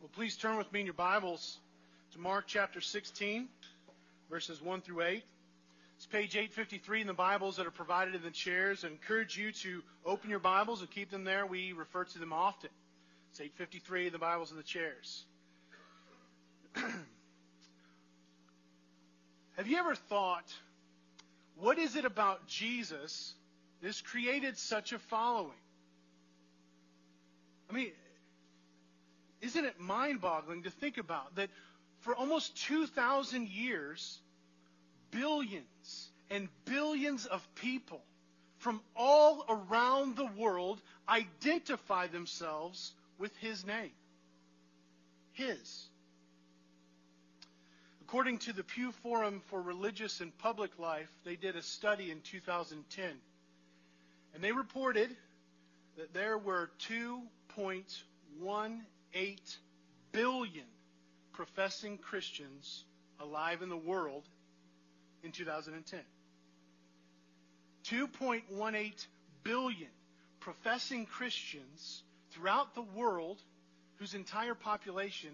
Well, please turn with me in your Bibles to Mark chapter 16, verses 1 through 8. It's page 853 in the Bibles that are provided in the chairs. I encourage you to open your Bibles and keep them there. We refer to them often. It's 853 in the Bibles in the chairs. Have you ever thought, what is it about Jesus that has created such a following? I mean, isn't it mind boggling to think about that for almost 2,000 years, billions and billions of people from all around the world identify themselves with his name? His. According to the Pew Forum for Religious and Public Life, they did a study in 2010. And they reported that there were 2.18 billion professing Christians alive in the world in 2010. 2.18 billion professing Christians throughout the world whose entire population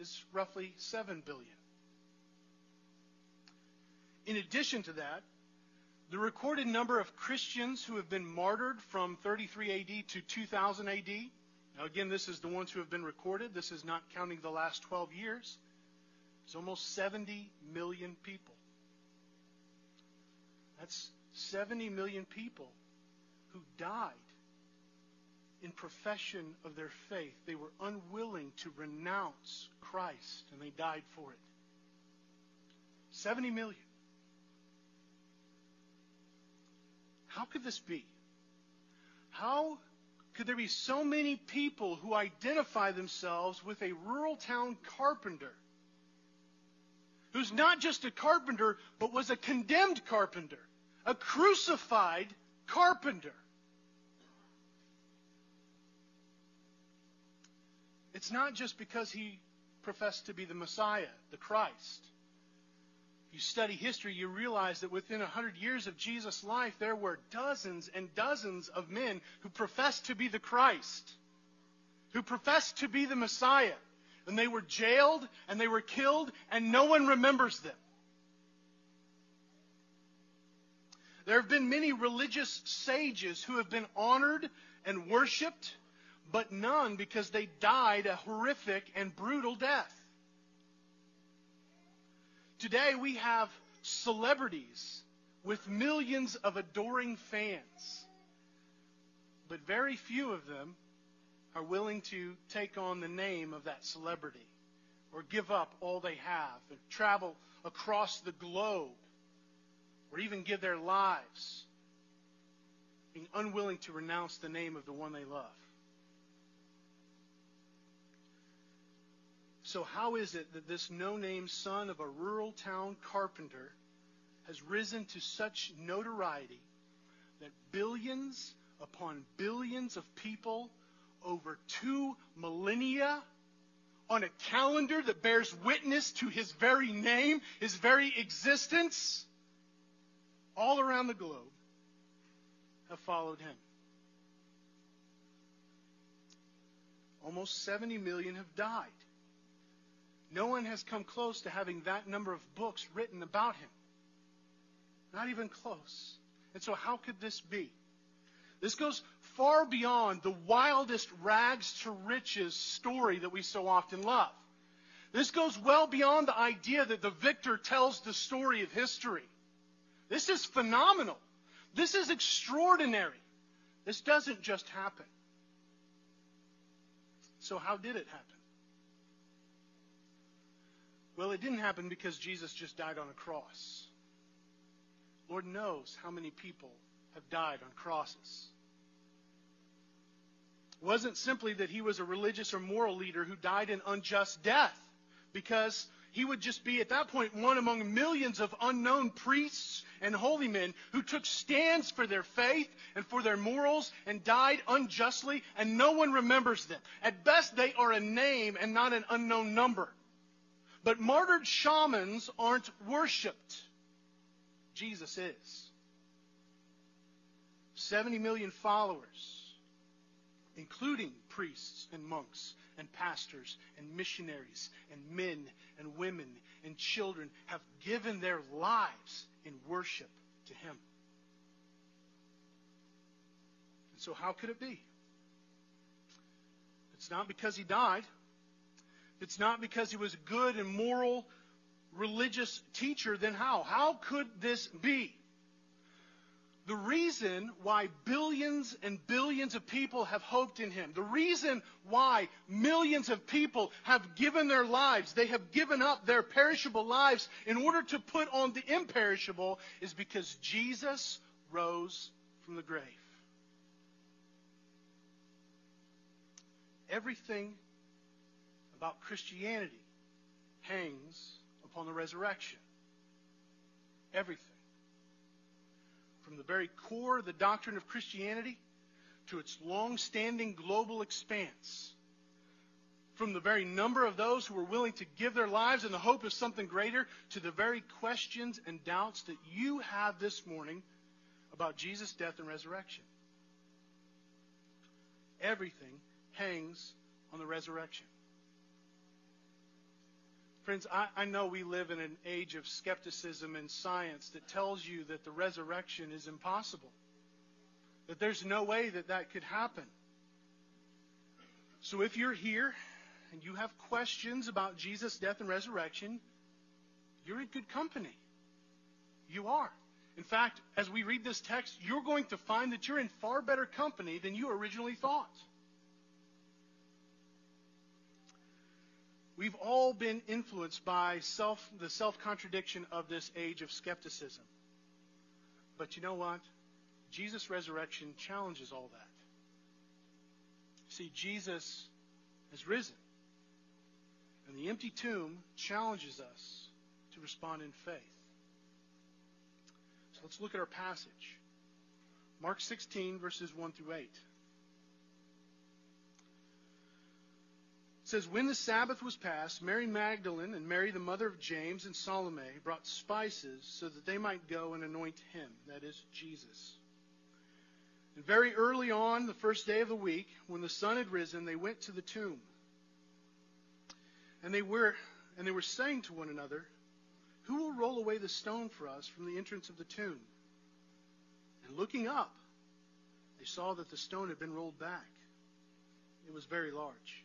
is roughly 7 billion. In addition to that, the recorded number of Christians who have been martyred from 33 AD to 2000 AD, now again, this is the ones who have been recorded. This is not counting the last 12 years. It's almost 70 million people. That's 70 million people who died in profession of their faith. They were unwilling to renounce Christ, and they died for it. 70 million. How could this be? How could there be so many people who identify themselves with a rural town carpenter who's not just a carpenter, but was a condemned carpenter, a crucified carpenter? It's not just because he professed to be the Messiah, the Christ you study history, you realize that within a hundred years of Jesus' life, there were dozens and dozens of men who professed to be the Christ, who professed to be the Messiah. And they were jailed and they were killed, and no one remembers them. There have been many religious sages who have been honored and worshiped, but none because they died a horrific and brutal death. Today we have celebrities with millions of adoring fans, but very few of them are willing to take on the name of that celebrity or give up all they have and travel across the globe or even give their lives, being unwilling to renounce the name of the one they love. So, how is it that this no name son of a rural town carpenter has risen to such notoriety that billions upon billions of people over two millennia on a calendar that bears witness to his very name, his very existence, all around the globe have followed him? Almost 70 million have died. No one has come close to having that number of books written about him. Not even close. And so, how could this be? This goes far beyond the wildest rags to riches story that we so often love. This goes well beyond the idea that the victor tells the story of history. This is phenomenal. This is extraordinary. This doesn't just happen. So, how did it happen? Well, it didn't happen because Jesus just died on a cross. Lord knows how many people have died on crosses. It wasn't simply that he was a religious or moral leader who died an unjust death, because he would just be, at that point, one among millions of unknown priests and holy men who took stands for their faith and for their morals and died unjustly, and no one remembers them. At best, they are a name and not an unknown number. But martyred shamans aren't worshiped. Jesus is. 70 million followers, including priests and monks and pastors and missionaries and men and women and children have given their lives in worship to Him. And so, how could it be? It's not because He died. It's not because He was a good and moral religious teacher. Then how? How could this be? the reason why billions and billions of people have hoped in him, the reason why millions of people have given their lives, they have given up their perishable lives in order to put on the imperishable, is because Jesus rose from the grave. Everything about Christianity hangs upon the resurrection. Everything from the very core of the doctrine of Christianity to its long standing global expanse. From the very number of those who are willing to give their lives in the hope of something greater to the very questions and doubts that you have this morning about Jesus' death and resurrection. Everything hangs on the resurrection. Friends, I, I, know we live in an age of skepticism and science that tells you that the resurrection is impossible, that there's no way that that could happen. So if you're here and you have questions about Jesus' death and resurrection, you're in good company. You are. In fact, as we read this text, you're going to find that you're in far better company than you originally thought. We've all been influenced by self, the self contradiction of this age of skepticism. But you know what? Jesus' resurrection challenges all that. See, Jesus has risen. And the empty tomb challenges us to respond in faith. So let's look at our passage. Mark 16, verses 1 through 8. Says, When the Sabbath was passed, Mary Magdalene and Mary, the mother of James and Salome, brought spices so that they might go and anoint him, that is, Jesus. And very early on, the first day of the week, when the sun had risen, they went to the tomb. And they were, and they were saying to one another, Who will roll away the stone for us from the entrance of the tomb? And looking up, they saw that the stone had been rolled back. It was very large.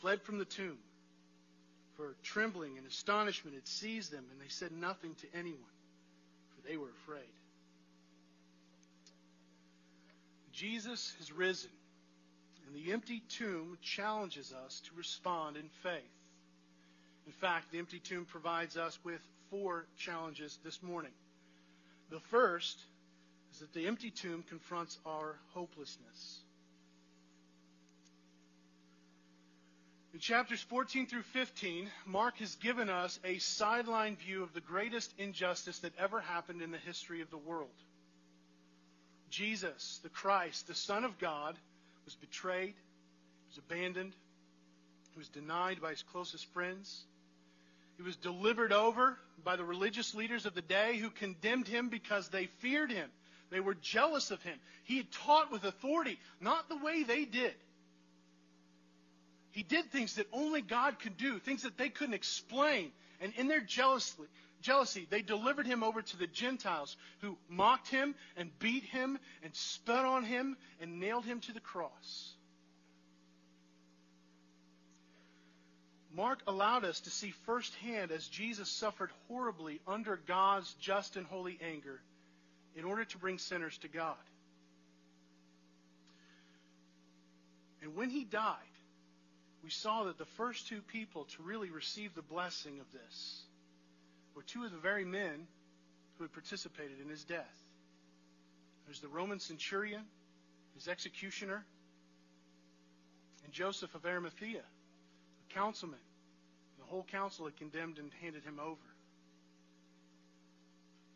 fled from the tomb. For trembling and astonishment had seized them, and they said nothing to anyone, for they were afraid. Jesus has risen, and the empty tomb challenges us to respond in faith. In fact, the empty tomb provides us with four challenges this morning. The first is that the empty tomb confronts our hopelessness. In chapters 14 through 15, Mark has given us a sideline view of the greatest injustice that ever happened in the history of the world. Jesus, the Christ, the Son of God, was betrayed, was abandoned, was denied by his closest friends. He was delivered over by the religious leaders of the day who condemned him because they feared him. They were jealous of him. He had taught with authority, not the way they did. He did things that only God could do, things that they couldn't explain. And in their jealousy, jealousy, they delivered him over to the Gentiles who mocked him and beat him and spat on him and nailed him to the cross. Mark allowed us to see firsthand as Jesus suffered horribly under God's just and holy anger in order to bring sinners to God. And when he died, we saw that the first two people to really receive the blessing of this were two of the very men who had participated in his death. There's the Roman centurion his executioner, and Joseph of Arimathea, a councilman. The whole council had condemned and handed him over.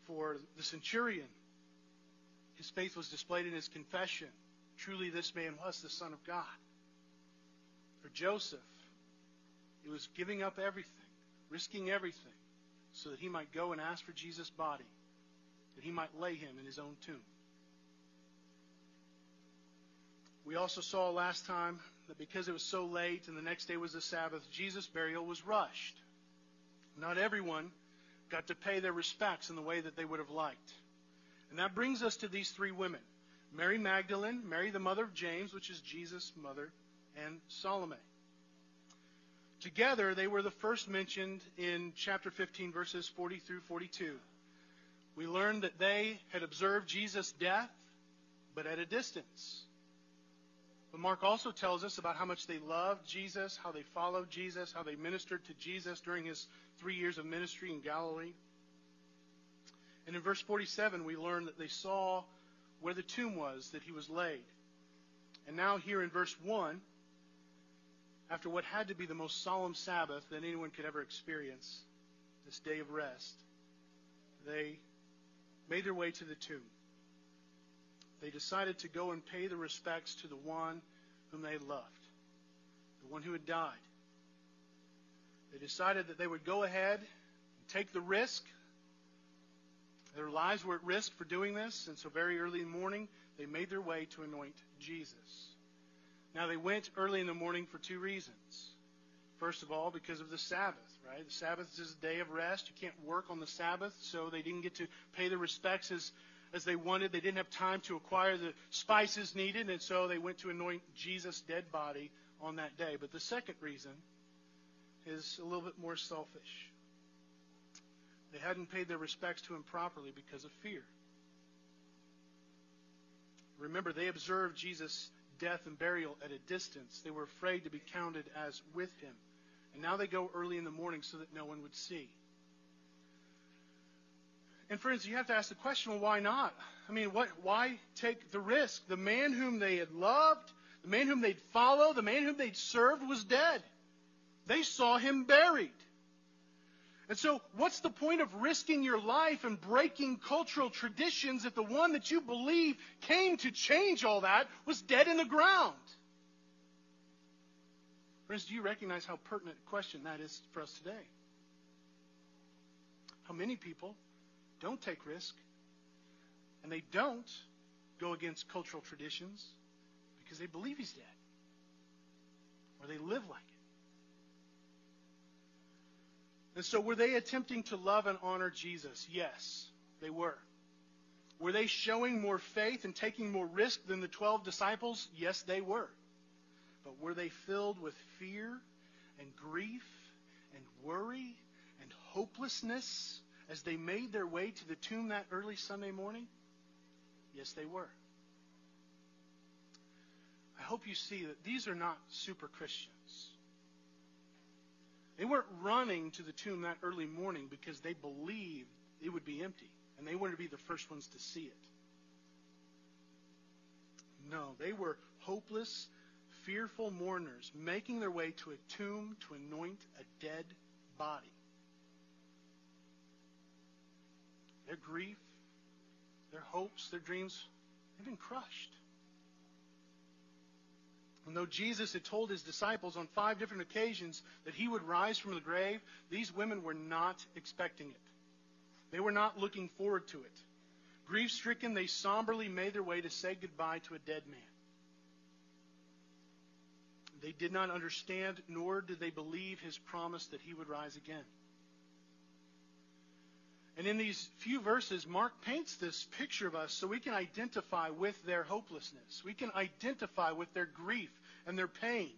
For the centurion, his faith was displayed in his confession. Truly, this man was the Son of God. For Joseph, it was giving up everything, risking everything, so that he might go and ask for Jesus' body, that he might lay him in his own tomb. We also saw last time that because it was so late and the next day was the Sabbath, Jesus' burial was rushed. Not everyone got to pay their respects in the way that they would have liked. And that brings us to these three women Mary Magdalene, Mary the mother of James, which is Jesus' mother, and Salome. Together, they were the first mentioned in chapter 15, verses 40 through 42. We learned that they had observed Jesus' death, but at a distance. But Mark also tells us about how much they loved Jesus, how they followed Jesus, how they ministered to Jesus during his three years of ministry in Galilee. And in verse 47, we learn that they saw where the tomb was that he was laid. And now, here in verse 1, after what had to be the most solemn Sabbath that anyone could ever experience, this day of rest, they made their way to the tomb. They decided to go and pay the respects to the one whom they loved, the one who had died. They decided that they would go ahead and take the risk. Their lives were at risk for doing this, and so very early in the morning, they made their way to anoint Jesus. Now, they went early in the morning for two reasons. First of all, because of the Sabbath, right? The Sabbath is a day of rest. You can't work on the Sabbath, so they didn't get to pay the respects as, as they wanted. They didn't have time to acquire the spices needed, and so they went to anoint Jesus' dead body on that day. But the second reason is a little bit more selfish. They hadn't paid their respects to him properly because of fear. Remember, they observed Jesus' death and burial at a distance. They were afraid to be counted as with him. And now they go early in the morning so that no one would see. And friends, you have to ask the question, well, why not? I mean, what, why take the risk? The man whom they had loved, the man whom they'd followed, the man whom they'd served was dead. They saw him buried. And so, what's the point of risking your life and breaking cultural traditions if the one that you believe came to change all that was dead in the ground? Friends, do you recognize how pertinent a question that is for us today? How many people don't take risk and they don't go against cultural traditions because they believe he's dead or they live like it? And so, were they attempting to love and honor Jesus? Yes, they were. Were they showing more faith and taking more risk than the 12 disciples? Yes, they were. But were they filled with fear and grief and worry and hopelessness as they made their way to the tomb that early Sunday morning? Yes, they were. I hope you see that these are not super Christians. They weren't running to the tomb that early morning because they believed it would be empty, and they wanted to be the first ones to see it. No, they were hopeless, fearful mourners making their way to a tomb to anoint a dead body. Their grief, their hopes, their dreams, they've been crushed. And though Jesus had told his disciples on five different occasions that he would rise from the grave, these women were not expecting it. They were not looking forward to it. Grief stricken, they somberly made their way to say goodbye to a dead man. They did not understand, nor did they believe his promise that he would rise again. And in these few verses, Mark paints this picture of us so we can identify with their hopelessness. We can identify with their grief and their pain.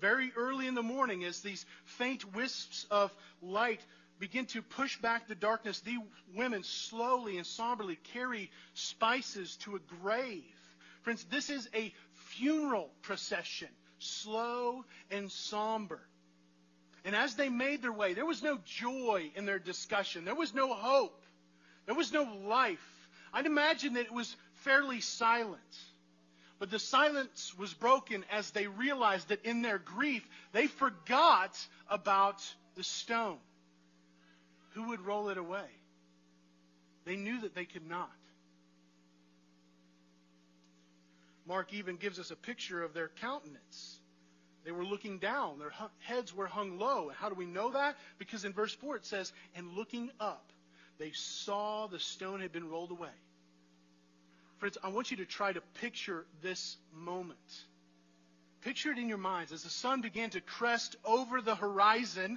Very early in the morning, as these faint wisps of light begin to push back the darkness, these women slowly and somberly carry spices to a grave. Friends, this is a funeral procession, slow and somber. And as they made their way, there was no joy in their discussion. There was no hope. There was no life. I'd imagine that it was fairly silent. But the silence was broken as they realized that in their grief, they forgot about the stone. Who would roll it away? They knew that they could not. Mark even gives us a picture of their countenance. They were looking down, their heads were hung low. How do we know that? Because in verse 4 it says, And looking up, they saw the stone had been rolled away. Friends, I want you to try to picture this moment. Picture it in your minds as the sun began to crest over the horizon,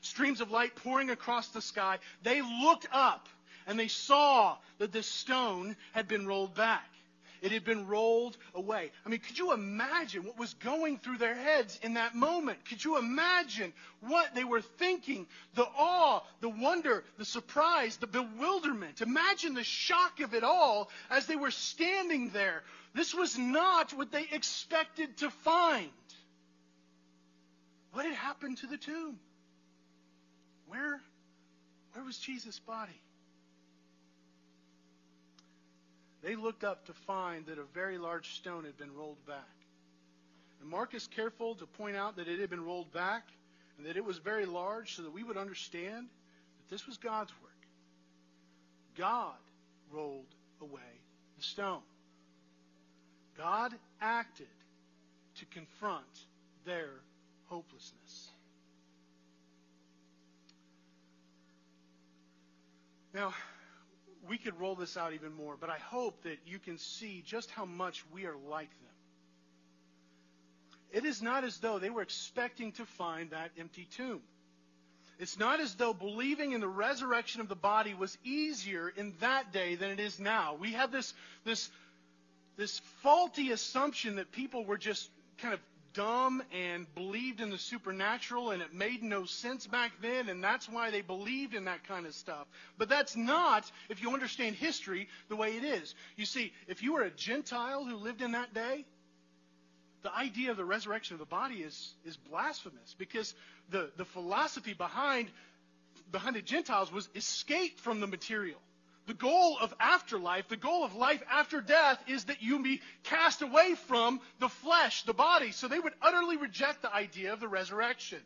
streams of light pouring across the sky. They looked up and they saw that the stone had been rolled back. It had been rolled away. I mean, could you imagine what was going through their heads in that moment? Could you imagine what they were thinking? The awe, the wonder, the surprise, the bewilderment. Imagine the shock of it all as they were standing there. This was not what they expected to find. What had happened to the tomb? Where, where was Jesus' body? They looked up to find that a very large stone had been rolled back. And Mark is careful to point out that it had been rolled back and that it was very large so that we would understand that this was God's work. God rolled away the stone. God acted to confront their hopelessness. Now, we could roll this out even more, but I hope that you can see just how much we are like them. It is not as though they were expecting to find that empty tomb. It's not as though believing in the resurrection of the body was easier in that day than it is now. We have this, this, this faulty assumption that people were just kind of dumb and believed in the supernatural and it made no sense back then and that's why they believed in that kind of stuff. But that's not, if you understand history, the way it is. You see, if you were a Gentile who lived in that day, the idea of the resurrection of the body is, is blasphemous because the, the philosophy behind, behind the Gentiles was escape from the material. The goal of afterlife, the goal of life after death, is that you be cast away from the flesh, the body. So they would utterly reject the idea of the resurrection.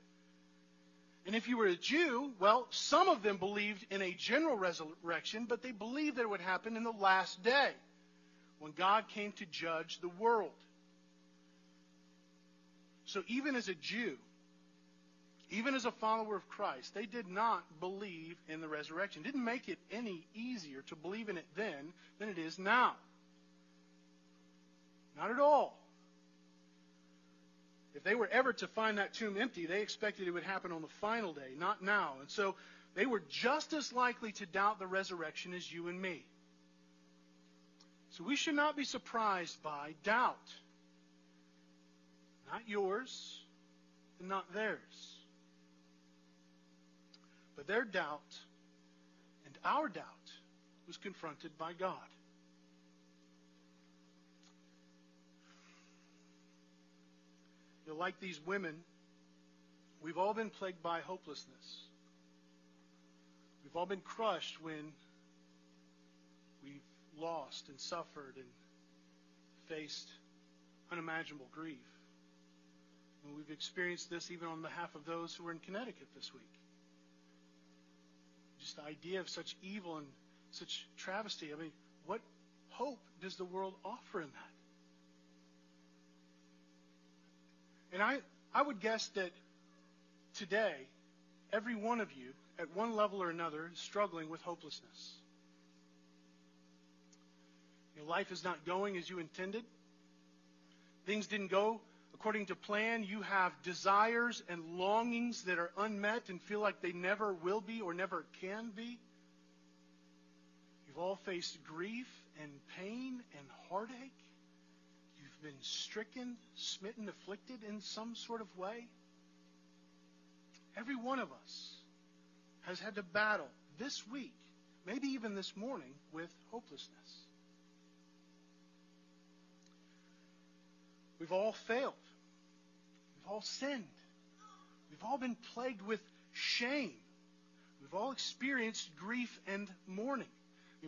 And if you were a Jew, well, some of them believed in a general resurrection, but they believed that it would happen in the last day when God came to judge the world. So even as a Jew, even as a follower of Christ, they did not believe in the resurrection. Didn't make it any easier to believe in it then than it is now. Not at all. If they were ever to find that tomb empty, they expected it would happen on the final day, not now. And so they were just as likely to doubt the resurrection as you and me. So we should not be surprised by doubt. Not yours and not theirs. But their doubt and our doubt was confronted by God. You know, like these women, we've all been plagued by hopelessness. We've all been crushed when we've lost and suffered and faced unimaginable grief. And we've experienced this even on behalf of those who are in Connecticut this week just the idea of such evil and such travesty. I mean, what hope does the world offer in that? And I, I would guess that today, every one of you, at one level or another, is struggling with hopelessness. Your life is not going as you intended. Things didn't go according to plan, you have desires and longings that are unmet and feel like they never will be or never can be. You've all faced grief and pain and heartache. You've been stricken, smitten, afflicted in some sort of way. Every one of us has had to battle this week, maybe even this morning, with hopelessness. We've all failed. We've all sinned. We've all been plagued with shame. We've all experienced grief and mourning.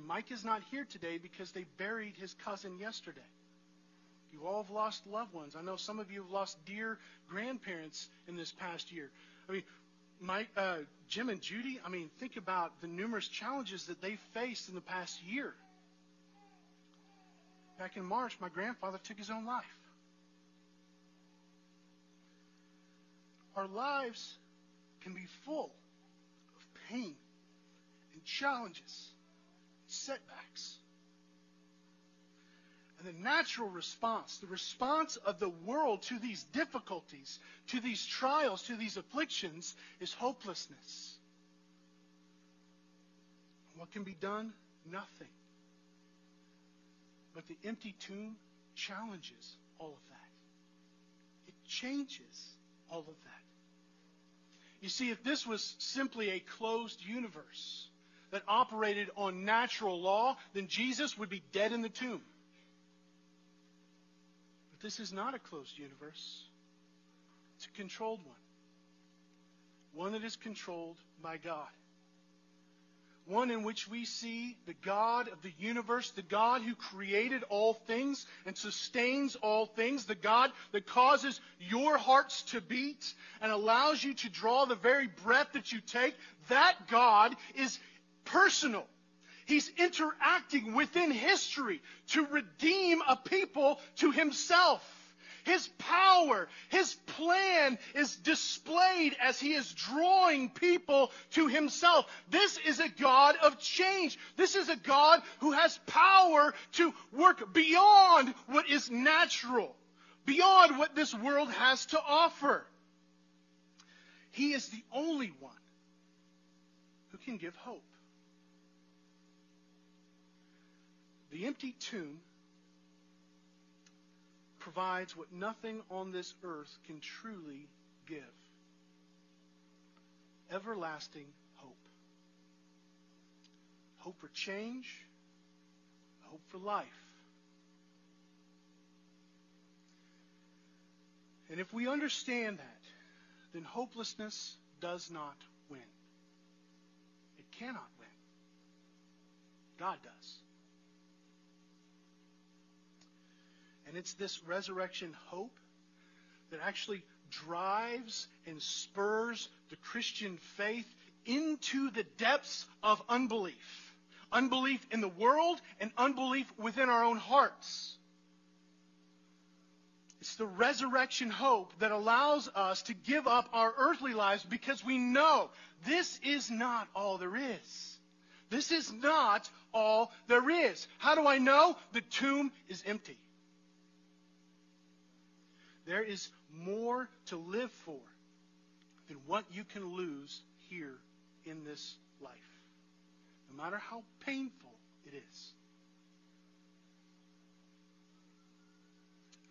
Mike is not here today because they buried his cousin yesterday. You all have lost loved ones. I know some of you have lost dear grandparents in this past year. I mean, my, uh, Jim and Judy, I mean, think about the numerous challenges that they faced in the past year. Back in March, my grandfather took his own life. Our lives can be full of pain and challenges, setbacks. And the natural response, the response of the world to these difficulties, to these trials, to these afflictions, is hopelessness. What can be done? Nothing. But the empty tomb challenges all of that. It changes all of that. You see, if this was simply a closed universe that operated on natural law, then Jesus would be dead in the tomb. But this is not a closed universe, it's a controlled one. One that is controlled by God one in which we see the God of the universe, the God who created all things and sustains all things, the God that causes your hearts to beat and allows you to draw the very breath that you take. That God is personal. He's interacting within history to redeem a people to himself. His power, His plan is displayed as He is drawing people to Himself. This is a God of change. This is a God who has power to work beyond what is natural, beyond what this world has to offer. He is the only one who can give hope. The empty tomb provides what nothing on this earth can truly give everlasting hope. Hope for change, hope for life. And if we understand that, then hopelessness does not win. It cannot win. God does. And it's this resurrection hope that actually drives and spurs the Christian faith into the depths of unbelief. Unbelief in the world and unbelief within our own hearts. It's the resurrection hope that allows us to give up our earthly lives because we know this is not all there is. This is not all there is. How do I know? The tomb is empty. There is more to live for than what you can lose here in this life, no matter how painful it is.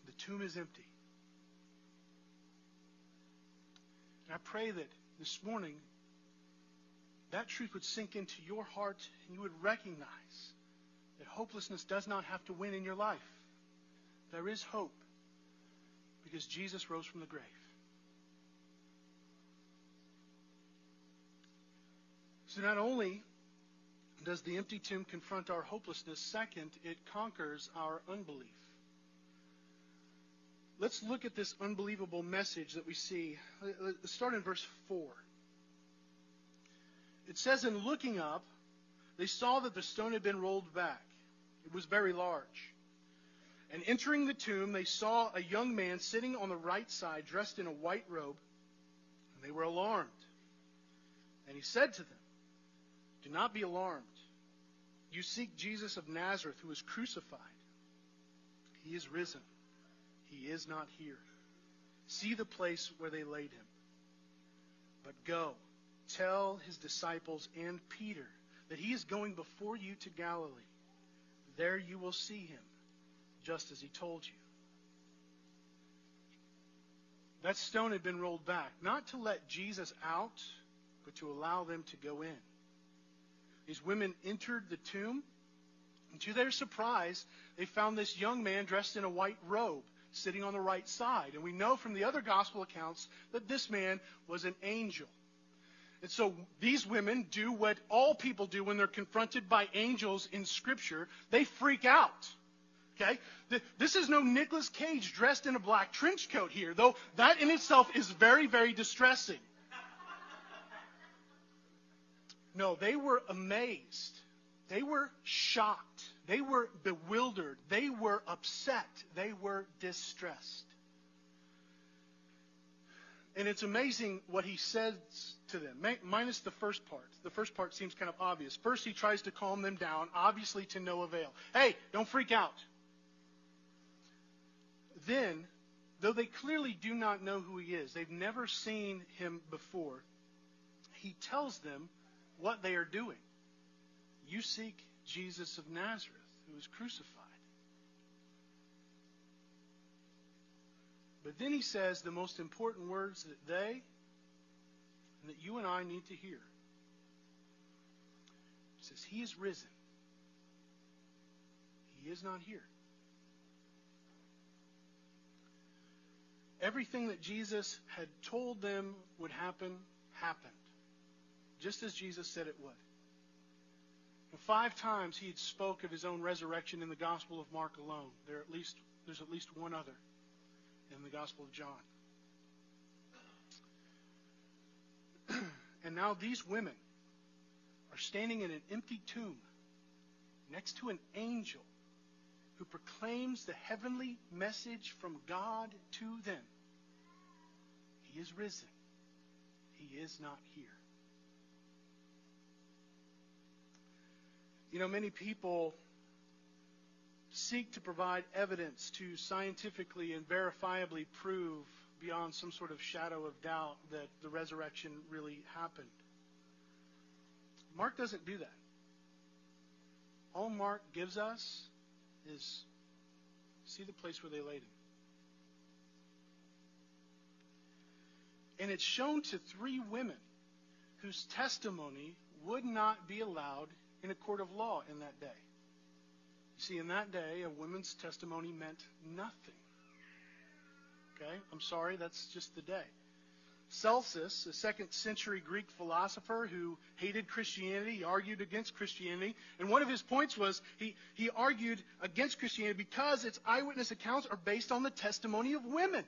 The tomb is empty. And I pray that this morning that truth would sink into your heart and you would recognize that hopelessness does not have to win in your life. There is hope because Jesus rose from the grave. So not only does the empty tomb confront our hopelessness, second, it conquers our unbelief. Let's look at this unbelievable message that we see. Let's start in verse 4. It says, In looking up, they saw that the stone had been rolled back. It was very large. And entering the tomb, they saw a young man sitting on the right side, dressed in a white robe, and they were alarmed. And he said to them, Do not be alarmed. You seek Jesus of Nazareth, who was crucified. He is risen. He is not here. See the place where they laid him. But go, tell his disciples and Peter that he is going before you to Galilee. There you will see him just as he told you. That stone had been rolled back, not to let Jesus out, but to allow them to go in. These women entered the tomb, and to their surprise, they found this young man dressed in a white robe sitting on the right side. And we know from the other gospel accounts that this man was an angel. And so these women do what all people do when they're confronted by angels in Scripture they freak out. Okay? This is no Nicolas Cage dressed in a black trench coat here, though that in itself is very, very distressing. No, they were amazed. They were shocked. They were bewildered. They were upset. They were distressed. And it's amazing what he says to them, minus the first part. The first part seems kind of obvious. First, he tries to calm them down, obviously to no avail. Hey, don't freak out. Then, though they clearly do not know who he is, they've never seen him before, he tells them what they are doing. You seek Jesus of Nazareth, who was crucified. But then he says the most important words that they and that you and I need to hear. He says, He is risen. He is not here. Everything that Jesus had told them would happen, happened. Just as Jesus said it would. And five times he had spoke of his own resurrection in the Gospel of Mark alone. There at least there's at least one other in the Gospel of John. and now these women are standing in an empty tomb next to an angel who proclaims the heavenly message from God to them. He is risen. He is not here. You know, many people seek to provide evidence to scientifically and verifiably prove beyond some sort of shadow of doubt that the resurrection really happened. Mark doesn't do that. All Mark gives us is see the place where they laid him. And it's shown to three women whose testimony would not be allowed in a court of law in that day. You see, in that day, a woman's testimony meant nothing. Okay? I'm sorry, that's just the day. Celsus, a second century Greek philosopher who hated Christianity, he argued against Christianity. And one of his points was he, he argued against Christianity because its eyewitness accounts are based on the testimony of women.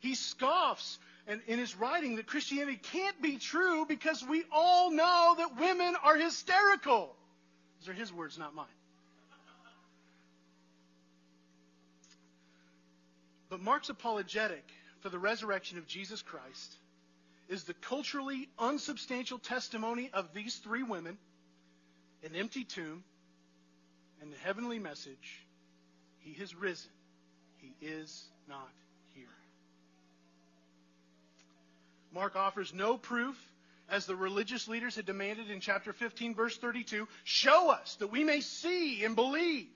He scoffs and in his writing that Christianity can't be true because we all know that women are hysterical. Those are his words, not mine. But Mark's apologetic for the resurrection of Jesus Christ is the culturally unsubstantial testimony of these three women, an empty tomb, and the heavenly message He has risen. He is not here. Mark offers no proof, as the religious leaders had demanded in chapter 15, verse 32 show us that we may see and believe.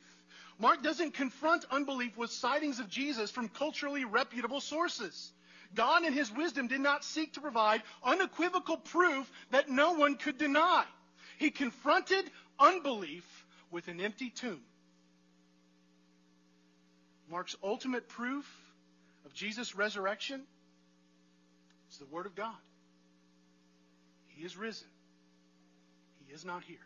Mark doesn't confront unbelief with sightings of Jesus from culturally reputable sources. God, in his wisdom, did not seek to provide unequivocal proof that no one could deny. He confronted unbelief with an empty tomb. Mark's ultimate proof of Jesus' resurrection is the Word of God. He is risen, He is not here.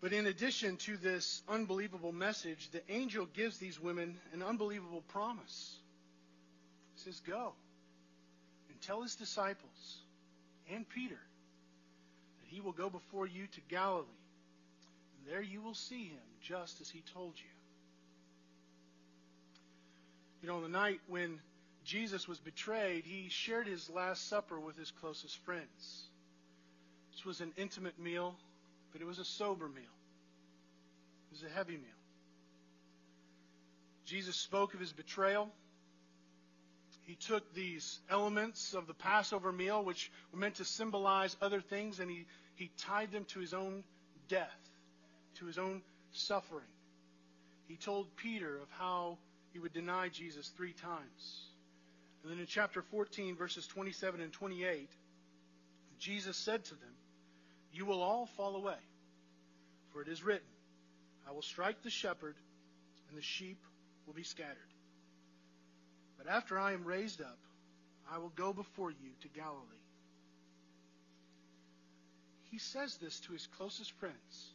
But in addition to this unbelievable message, the angel gives these women an unbelievable promise. He says, Go and tell his disciples and Peter that he will go before you to Galilee. And there you will see him just as he told you. You know, on the night when Jesus was betrayed, he shared his Last Supper with his closest friends. This was an intimate meal but it was a sober meal. It was a heavy meal. Jesus spoke of his betrayal. He took these elements of the Passover meal, which were meant to symbolize other things, and he, he tied them to his own death, to his own suffering. He told Peter of how he would deny Jesus three times. And then in chapter 14, verses 27 and 28, Jesus said to them, you will all fall away. For it is written, I will strike the shepherd, and the sheep will be scattered. But after I am raised up, I will go before you to Galilee. He says this to his closest friends,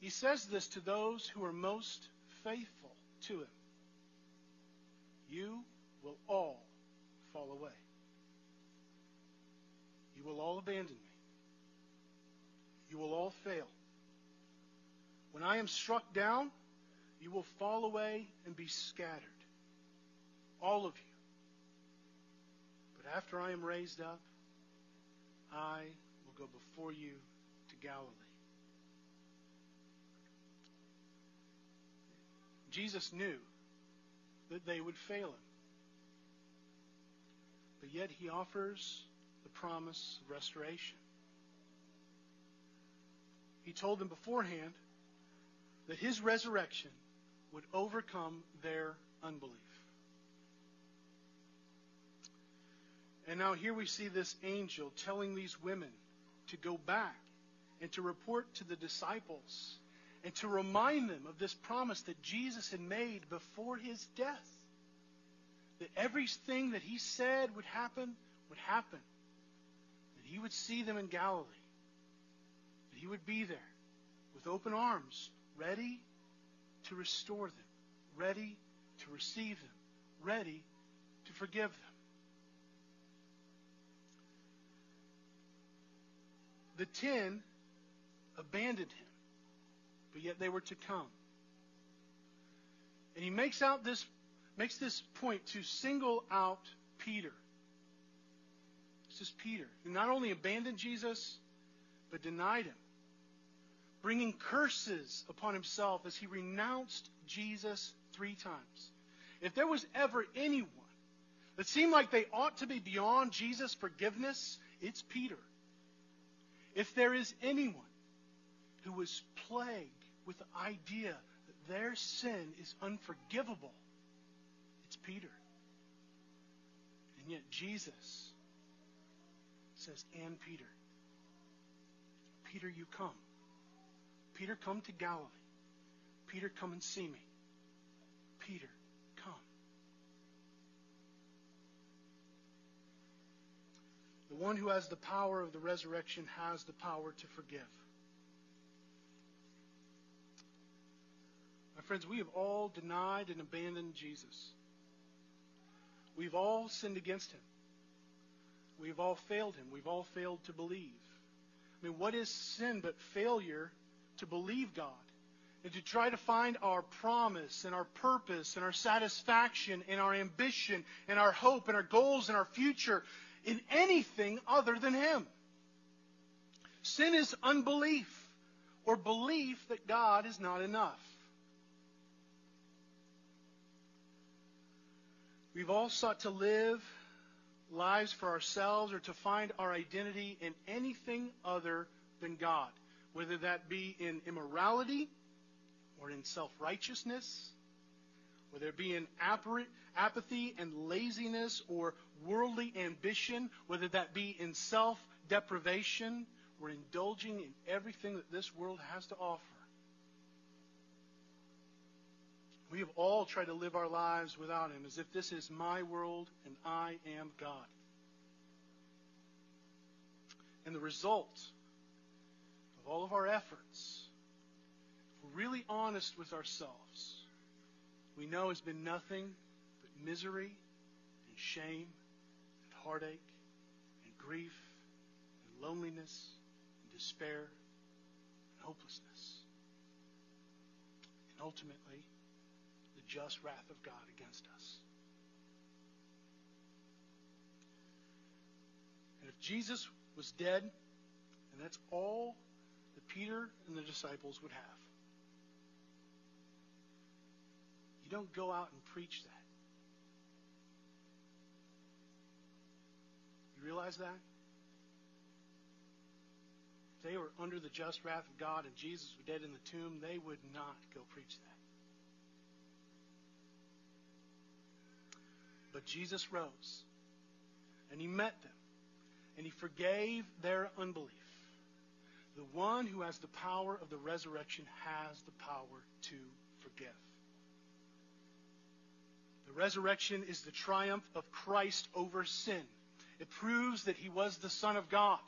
He says this to those who are most faithful to him. You will all fall away. You will all abandon me. You will all fail. When I am struck down, you will fall away and be scattered. All of you. But after I am raised up, I will go before you to Galilee. Jesus knew that they would fail him. But yet he offers the promise of restoration. He told them beforehand that his resurrection would overcome their unbelief. And now here we see this angel telling these women to go back and to report to the disciples and to remind them of this promise that Jesus had made before his death. That everything that he said would happen would happen. That he would see them in Galilee. That he would be there with open arms, ready to restore them, ready to receive them, ready to forgive them. The ten abandoned him, but yet they were to come. And he makes out this makes this point to single out Peter. This is Peter, who not only abandoned Jesus, but denied him, bringing curses upon himself as he renounced Jesus three times. If there was ever anyone that seemed like they ought to be beyond Jesus' forgiveness, it's Peter. If there is anyone who was plagued with the idea that their sin is unforgivable, it's Peter. And yet Jesus says, and Peter. Peter, you come. Peter, come to Galilee. Peter, come and see me. Peter, come. The one who has the power of the resurrection has the power to forgive. Friends, we have all denied and abandoned Jesus. We've all sinned against him. We've all failed him. We've all failed to believe. I mean, what is sin but failure to believe God and to try to find our promise and our purpose and our satisfaction and our ambition and our hope and our goals and our future in anything other than Him? Sin is unbelief or belief that God is not enough. We've all sought to live lives for ourselves or to find our identity in anything other than God, whether that be in immorality or in self righteousness, whether it be in apathy and laziness or worldly ambition, whether that be in self deprivation or indulging in everything that this world has to offer. We have all tried to live our lives without Him as if this is my world and I am God. And the result of all of our efforts, if we're really honest with ourselves, we know has been nothing but misery and shame and heartache and grief and loneliness and despair and hopelessness. And ultimately, just wrath of God against us. And if Jesus was dead, and that's all that Peter and the disciples would have, you don't go out and preach that. You realize that? If they were under the just wrath of God and Jesus was dead in the tomb, they would not go preach that. But Jesus rose, and he met them, and he forgave their unbelief. The one who has the power of the resurrection has the power to forgive. The resurrection is the triumph of Christ over sin. It proves that he was the Son of God.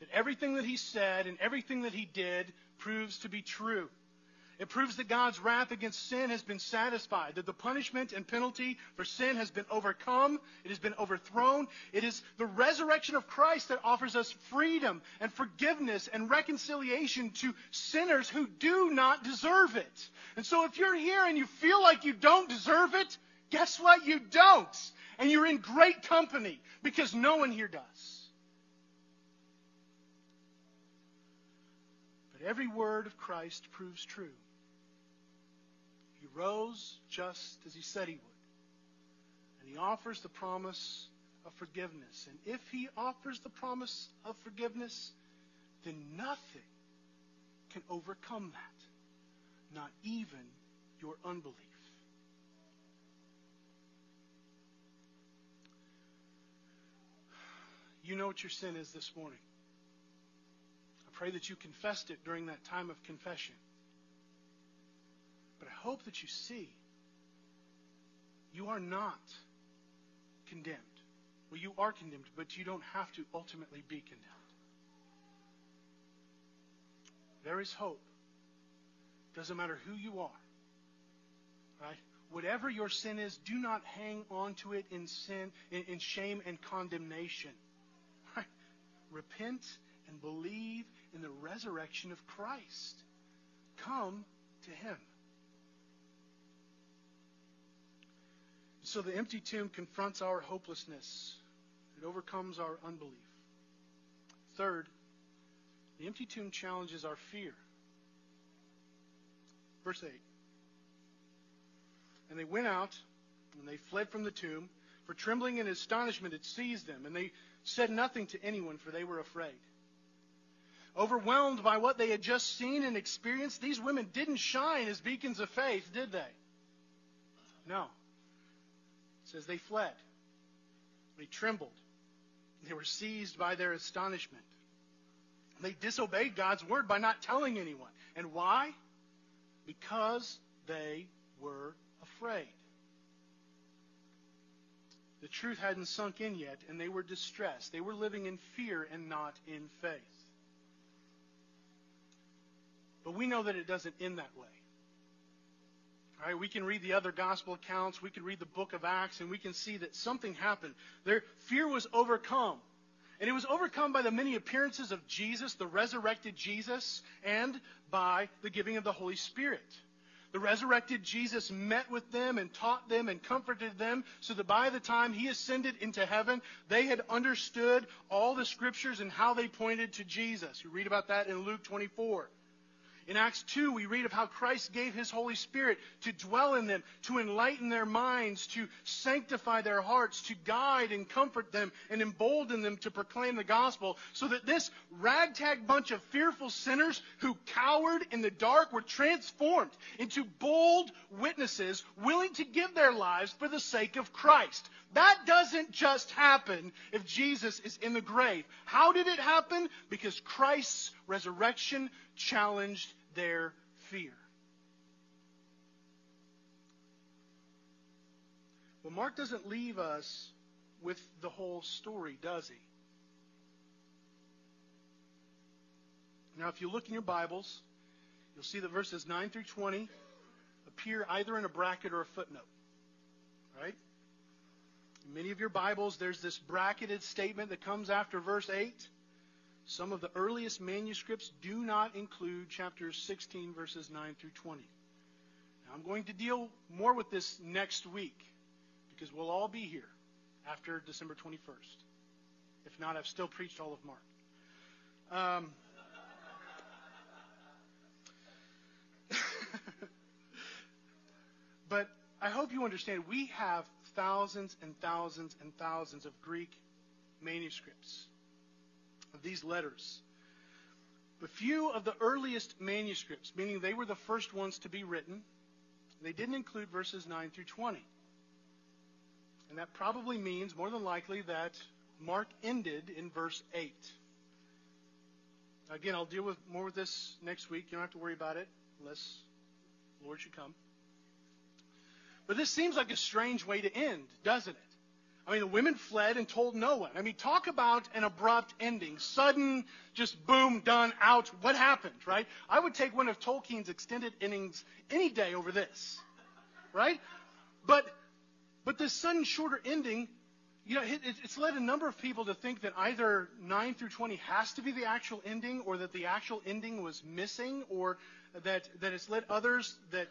that everything that he said and everything that he did proves to be true. It proves that God's wrath against sin has been satisfied, that the punishment and penalty for sin has been overcome, it has been overthrown. It is the resurrection of Christ that offers us freedom and forgiveness and reconciliation to sinners who do not deserve it. And so if you're here and you feel like you don't deserve it, guess what? You don't. And you're in great company because no one here does. But every word of Christ proves true. Rose just as he said he would. And he offers the promise of forgiveness. And if he offers the promise of forgiveness, then nothing can overcome that, not even your unbelief. You know what your sin is this morning. I pray that you confessed it during that time of confession. But I hope that you see you are not condemned. Well, you are condemned, but you don't have to ultimately be condemned. There is hope. Doesn't matter who you are. Right? Whatever your sin is, do not hang on to it in sin, in, in shame and condemnation. Right? Repent and believe in the resurrection of Christ. Come to Him. So the empty tomb confronts our hopelessness. It overcomes our unbelief. Third, the empty tomb challenges our fear. Verse 8. And they went out, and they fled from the tomb, for trembling and astonishment had seized them, and they said nothing to anyone, for they were afraid. Overwhelmed by what they had just seen and experienced, these women didn't shine as beacons of faith, did they? No says they fled. They trembled. They were seized by their astonishment. They disobeyed God's word by not telling anyone. And why? Because they were afraid. The truth hadn't sunk in yet, and they were distressed. They were living in fear and not in faith. But we know that it doesn't end that way. Right, we can read the other gospel accounts, we can read the book of Acts, and we can see that something happened. Their fear was overcome. And it was overcome by the many appearances of Jesus, the resurrected Jesus, and by the giving of the Holy Spirit. The resurrected Jesus met with them and taught them and comforted them so that by the time he ascended into heaven, they had understood all the scriptures and how they pointed to Jesus. You read about that in Luke 24. In Acts 2, we read of how Christ gave his Holy Spirit to dwell in them, to enlighten their minds, to sanctify their hearts, to guide and comfort them, and embolden them to proclaim the gospel, so that this ragtag bunch of fearful sinners who cowered in the dark were transformed into bold witnesses willing to give their lives for the sake of Christ. That doesn't just happen if Jesus is in the grave. How did it happen? Because Christ's resurrection challenged their fear. Well, Mark doesn't leave us with the whole story, does he? Now, if you look in your Bibles, you'll see that verses 9 through 20 appear either in a bracket or a footnote. Right? In many of your Bibles, there's this bracketed statement that comes after verse 8. Some of the earliest manuscripts do not include chapters 16, verses 9 through 20. Now, I'm going to deal more with this next week because we'll all be here after December 21st. If not, I've still preached all of Mark. Um, but I hope you understand we have thousands and thousands and thousands of Greek manuscripts of these letters. But few of the earliest manuscripts, meaning they were the first ones to be written, they didn't include verses 9 through 20. And that probably means, more than likely, that Mark ended in verse 8. Again, I'll deal with more with this next week. You don't have to worry about it unless the Lord should come. But this seems like a strange way to end, doesn't it? I mean, the women fled and told no one. I mean, talk about an abrupt ending. Sudden, just boom, done, out. What happened, right? I would take one of Tolkien's extended innings any day over this, right? But, but this sudden, shorter ending, you know, it, it's led a number of people to think that either 9 through 20 has to be the actual ending, or that the actual ending was missing, or that, that it's led others that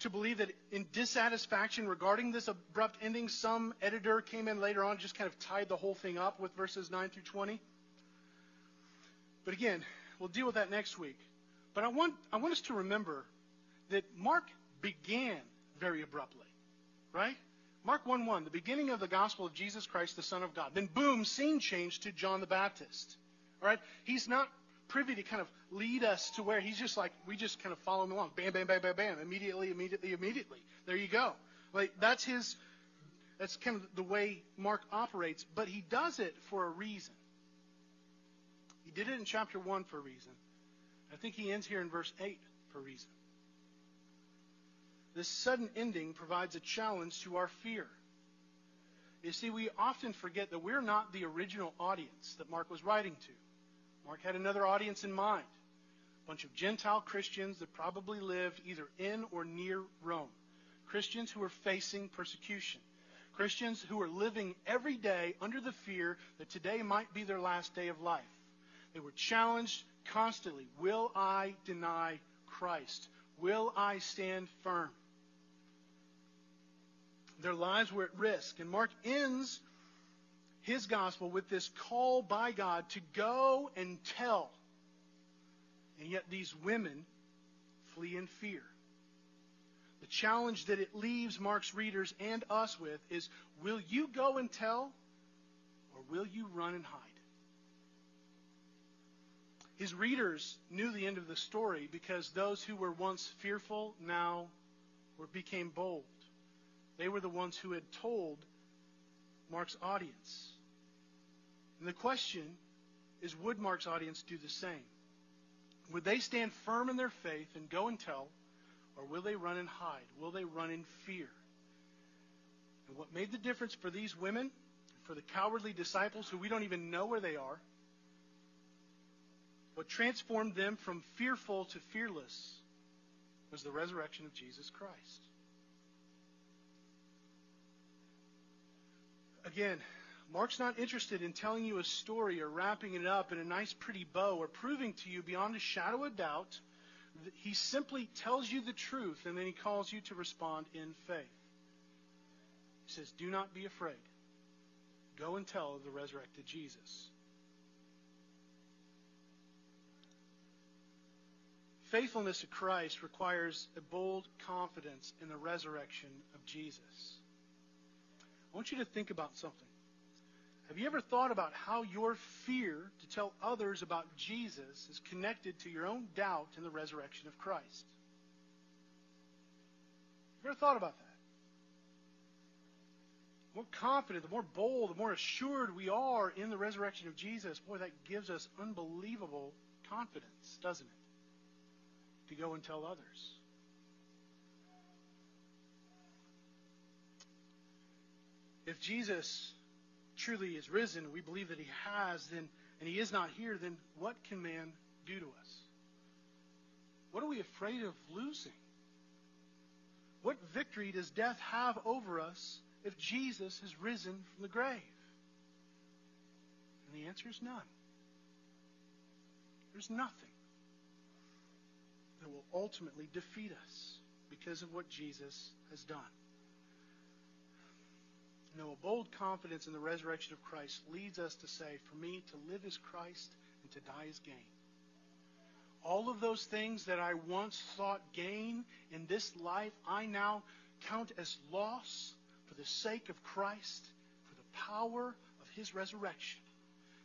to believe that in dissatisfaction regarding this abrupt ending, some editor came in later on just kind of tied the whole thing up with verses 9 through 20. But again, we'll deal with that next week. But I want, I want us to remember that Mark began very abruptly, right? Mark 1 1, the beginning of the gospel of Jesus Christ, the Son of God. Then, boom, scene change to John the Baptist. All right? He's not privy to kind of lead us to where he's just like, we just kind of follow him along. Bam, bam, bam, bam, bam. Immediately, immediately, immediately. There you go. Like, that's his, that's kind of the way Mark operates, but he does it for a reason. He did it in chapter 1 for a reason. I think he ends here in verse 8 for a reason. This sudden ending provides a challenge to our fear. You see, we often forget that we're not the original audience that Mark was writing to. Mark had another audience in mind a bunch of Gentile Christians that probably lived either in or near Rome. Christians who were facing persecution. Christians who were living every day under the fear that today might be their last day of life. They were challenged constantly Will I deny Christ? Will I stand firm? Their lives were at risk. And Mark ends his gospel with this call by God to go and tell. And yet these women flee in fear. The challenge that it leaves Mark's readers and us with is will you go and tell or will you run and hide? His readers knew the end of the story because those who were once fearful now were, became bold. They were the ones who had told Mark's audience. And the question is would Mark's audience do the same? Would they stand firm in their faith and go and tell, or will they run and hide? Will they run in fear? And what made the difference for these women, for the cowardly disciples who we don't even know where they are, what transformed them from fearful to fearless was the resurrection of Jesus Christ. Again, Mark's not interested in telling you a story or wrapping it up in a nice, pretty bow or proving to you beyond a shadow of doubt. He simply tells you the truth and then he calls you to respond in faith. He says, Do not be afraid. Go and tell of the resurrected Jesus. Faithfulness to Christ requires a bold confidence in the resurrection of Jesus. I want you to think about something. Have you ever thought about how your fear to tell others about Jesus is connected to your own doubt in the resurrection of Christ? Have you ever thought about that? The more confident, the more bold, the more assured we are in the resurrection of Jesus, boy, that gives us unbelievable confidence, doesn't it? To go and tell others. If Jesus truly is risen, we believe that he has, then and he is not here, then what can man do to us? What are we afraid of losing? What victory does death have over us if Jesus has risen from the grave? And the answer is none. There's nothing that will ultimately defeat us because of what Jesus has done know, a bold confidence in the resurrection of Christ leads us to say, for me, to live is Christ and to die is gain. All of those things that I once thought gain in this life, I now count as loss for the sake of Christ, for the power of his resurrection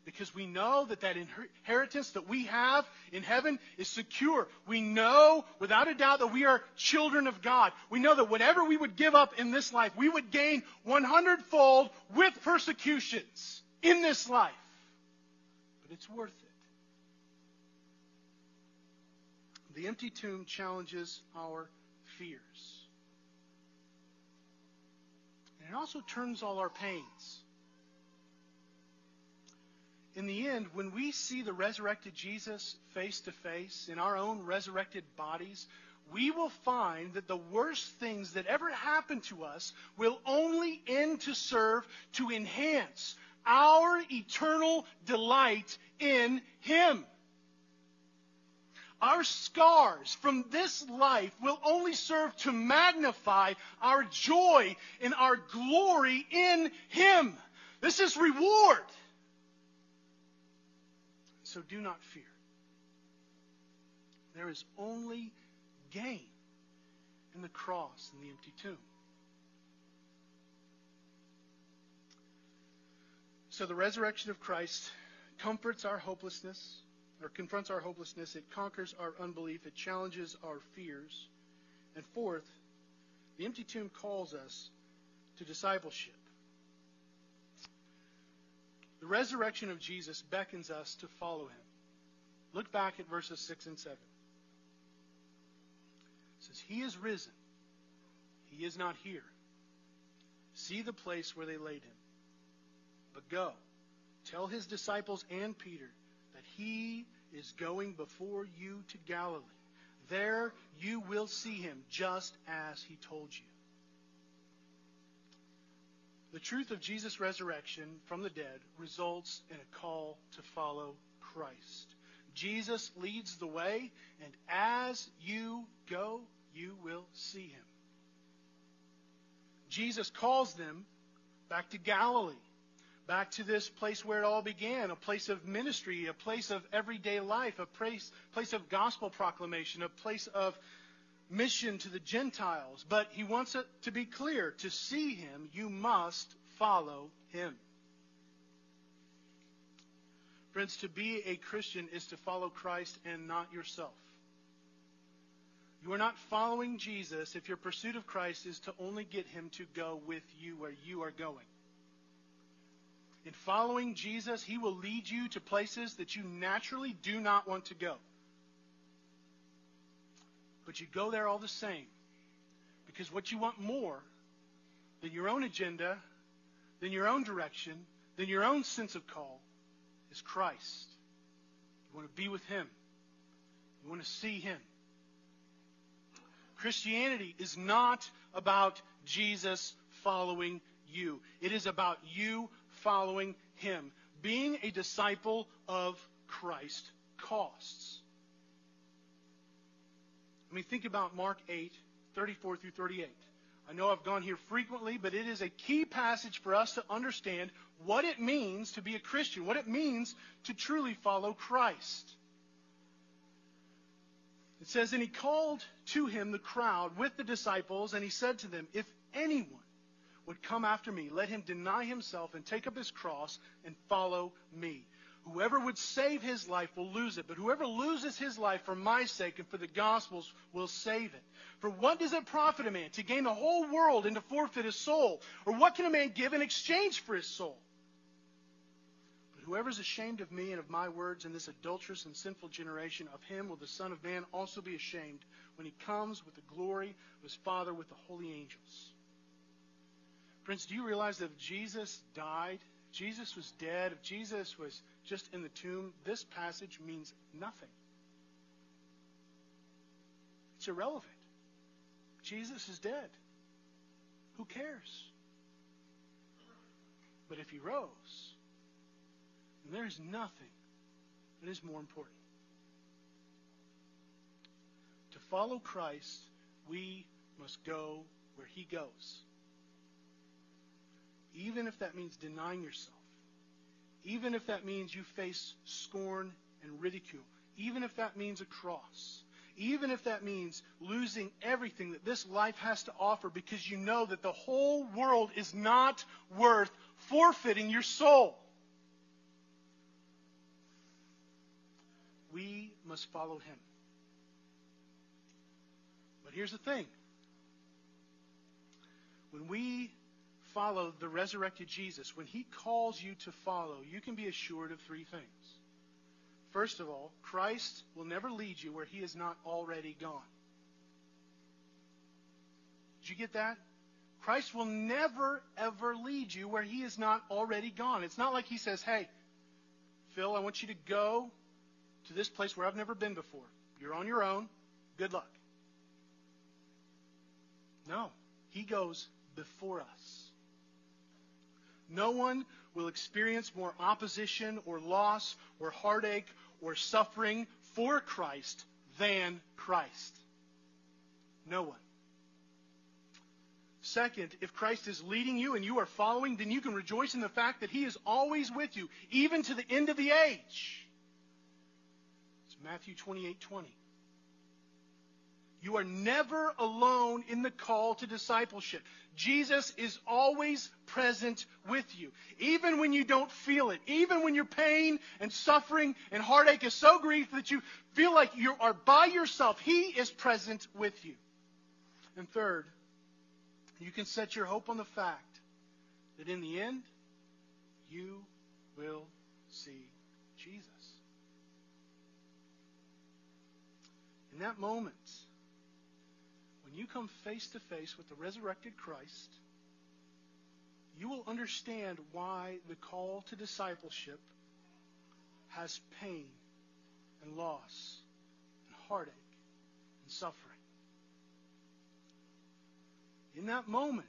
because we know that that inheritance that we have in heaven is secure. We know without a doubt that we are children of God. We know that whatever we would give up in this life, we would gain 100 fold with persecutions in this life. But it's worth it. The empty tomb challenges our fears. And it also turns all our pains. In the end, when we see the resurrected Jesus face to face in our own resurrected bodies, we will find that the worst things that ever happened to us will only end to serve to enhance our eternal delight in Him. Our scars from this life will only serve to magnify our joy and our glory in Him. This is reward. So do not fear. There is only gain in the cross and the empty tomb. So the resurrection of Christ comforts our hopelessness or confronts our hopelessness, it conquers our unbelief, it challenges our fears. And fourth, the empty tomb calls us to discipleship. The resurrection of Jesus beckons us to follow him. Look back at verses 6 and 7. It says, He is risen. He is not here. See the place where they laid him. But go, tell his disciples and Peter that he is going before you to Galilee. There you will see him just as he told you. The truth of Jesus' resurrection from the dead results in a call to follow Christ. Jesus leads the way, and as you go, you will see him. Jesus calls them back to Galilee back to this place where it all began a place of ministry, a place of everyday life, a place, place of gospel proclamation, a place of mission to the Gentiles. But he wants it to be clear to see him, you must follow him. Friends, to be a Christian is to follow Christ and not yourself. You are not following Jesus if your pursuit of Christ is to only get him to go with you where you are going. In following Jesus, He will lead you to places that you naturally do not want to go. But you go there all the same. Because what you want more than your own agenda, than your own direction, than your own sense of call is Christ. You want to be with Him, you want to see Him. Christianity is not about Jesus following you, it is about you following him. Being a disciple of Christ costs. I mean, think about Mark 8, 34 through 38. I know I've gone here frequently, but it is a key passage for us to understand what it means to be a Christian, what it means to truly follow Christ. It says, And he called to him the crowd with the disciples, and he said to them, If anyone would come after me, let him deny himself and take up his cross and follow me. Whoever would save his life will lose it, but whoever loses his life for my sake and for the gospel's will save it. For what does it profit a man to gain the whole world and to forfeit his soul? Or what can a man give in exchange for his soul? But whoever is ashamed of me and of my words in this adulterous and sinful generation, of him will the Son of Man also be ashamed when he comes with the glory of his Father with the holy angels. Friends, do you realize that if Jesus died, Jesus was dead, if Jesus was just in the tomb, this passage means nothing. It's irrelevant. Jesus is dead. Who cares? But if he rose, then there's nothing that is more important. To follow Christ, we must go where he goes even if that means denying yourself, even if that means you face scorn and ridicule, even if that means a cross, even if that means losing everything that this life has to offer because you know that the whole world is not worth forfeiting your soul. We must follow him. But here's the thing. When we follow the resurrected Jesus, when he calls you to follow, you can be assured of three things. First of all, Christ will never lead you where he is not already gone. Did you get that? Christ will never, ever lead you where he is not already gone. It's not like he says, hey, Phil, I want you to go to this place where I've never been before. You're on your own. Good luck. No, he goes before us. No one will experience more opposition or loss or heartache or suffering for Christ than Christ. No one. Second, if Christ is leading you and you are following, then you can rejoice in the fact that He is always with you, even to the end of the age. It's Matthew 28 20. You are never alone in the call to discipleship. Jesus is always present with you. Even when you don't feel it, even when your pain and suffering and heartache is so grief that you feel like you are by yourself, He is present with you. And third, you can set your hope on the fact that in the end, you will see Jesus. In that moment, when you come face to face with the resurrected Christ, you will understand why the call to discipleship has pain and loss and heartache and suffering. In that moment,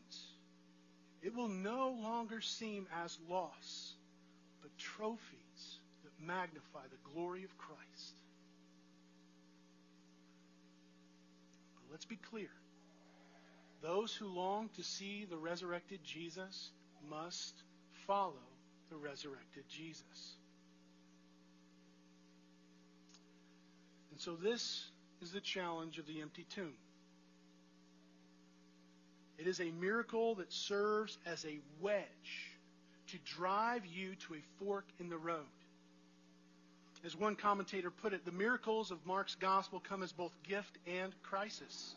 it will no longer seem as loss, but trophies that magnify the glory of Christ. Let's be clear. Those who long to see the resurrected Jesus must follow the resurrected Jesus. And so this is the challenge of the empty tomb. It is a miracle that serves as a wedge to drive you to a fork in the road. As one commentator put it, the miracles of Mark's gospel come as both gift and crisis.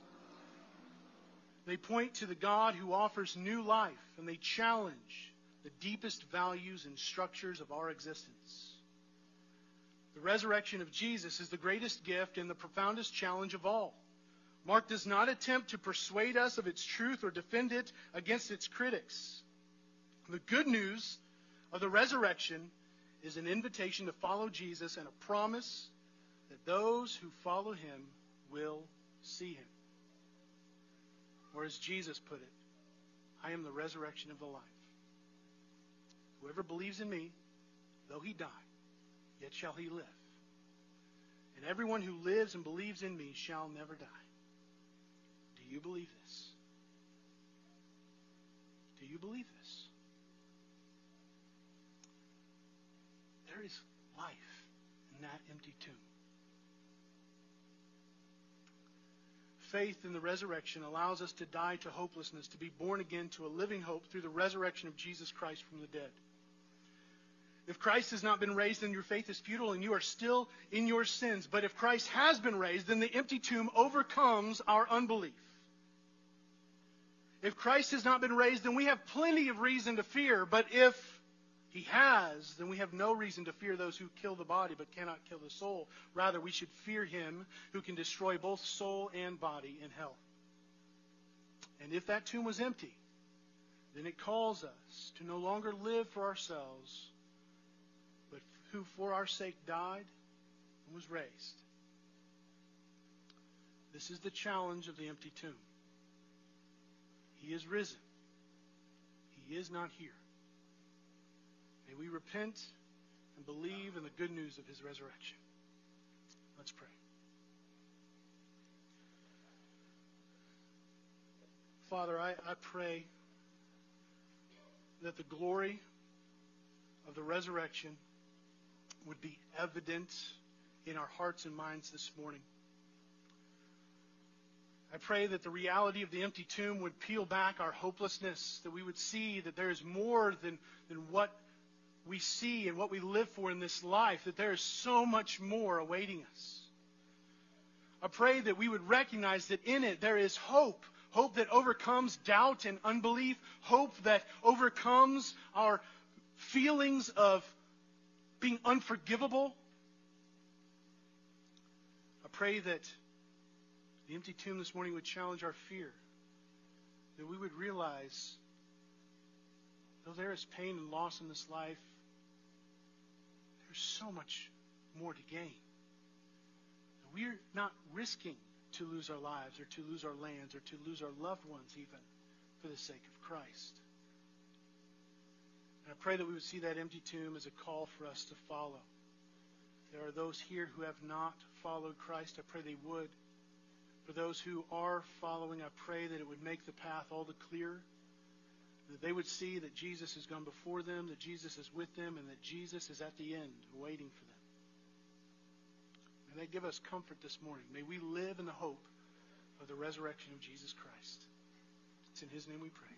They point to the God who offers new life, and they challenge the deepest values and structures of our existence. The resurrection of Jesus is the greatest gift and the profoundest challenge of all. Mark does not attempt to persuade us of its truth or defend it against its critics. The good news of the resurrection is an invitation to follow Jesus and a promise that those who follow him will see him. Or as Jesus put it, I am the resurrection of the life. Whoever believes in me, though he die, yet shall he live. And everyone who lives and believes in me shall never die. Do you believe this? Do you believe this? There is life in that empty tomb. Faith in the resurrection allows us to die to hopelessness, to be born again to a living hope through the resurrection of Jesus Christ from the dead. If Christ has not been raised, then your faith is futile and you are still in your sins. But if Christ has been raised, then the empty tomb overcomes our unbelief. If Christ has not been raised, then we have plenty of reason to fear. But if he has, then we have no reason to fear those who kill the body but cannot kill the soul. Rather, we should fear him who can destroy both soul and body in hell. And if that tomb was empty, then it calls us to no longer live for ourselves, but who for our sake died and was raised. This is the challenge of the empty tomb. He is risen. He is not here. Repent and believe in the good news of his resurrection. Let's pray. Father, I, I pray that the glory of the resurrection would be evident in our hearts and minds this morning. I pray that the reality of the empty tomb would peel back our hopelessness, that we would see that there is more than, than what we see and what we live for in this life, that there is so much more awaiting us. I pray that we would recognize that in it there is hope. Hope that overcomes doubt and unbelief. Hope that overcomes our feelings of being unforgivable. I pray that the empty tomb this morning would challenge our fear. That we would realize though there is pain and loss in this life, there's so much more to gain. We're not risking to lose our lives or to lose our lands or to lose our loved ones even for the sake of Christ. And I pray that we would see that empty tomb as a call for us to follow. There are those here who have not followed Christ. I pray they would. For those who are following, I pray that it would make the path all the clearer. That they would see that Jesus has gone before them, that Jesus is with them, and that Jesus is at the end waiting for them. May they give us comfort this morning. May we live in the hope of the resurrection of Jesus Christ. It's in his name we pray.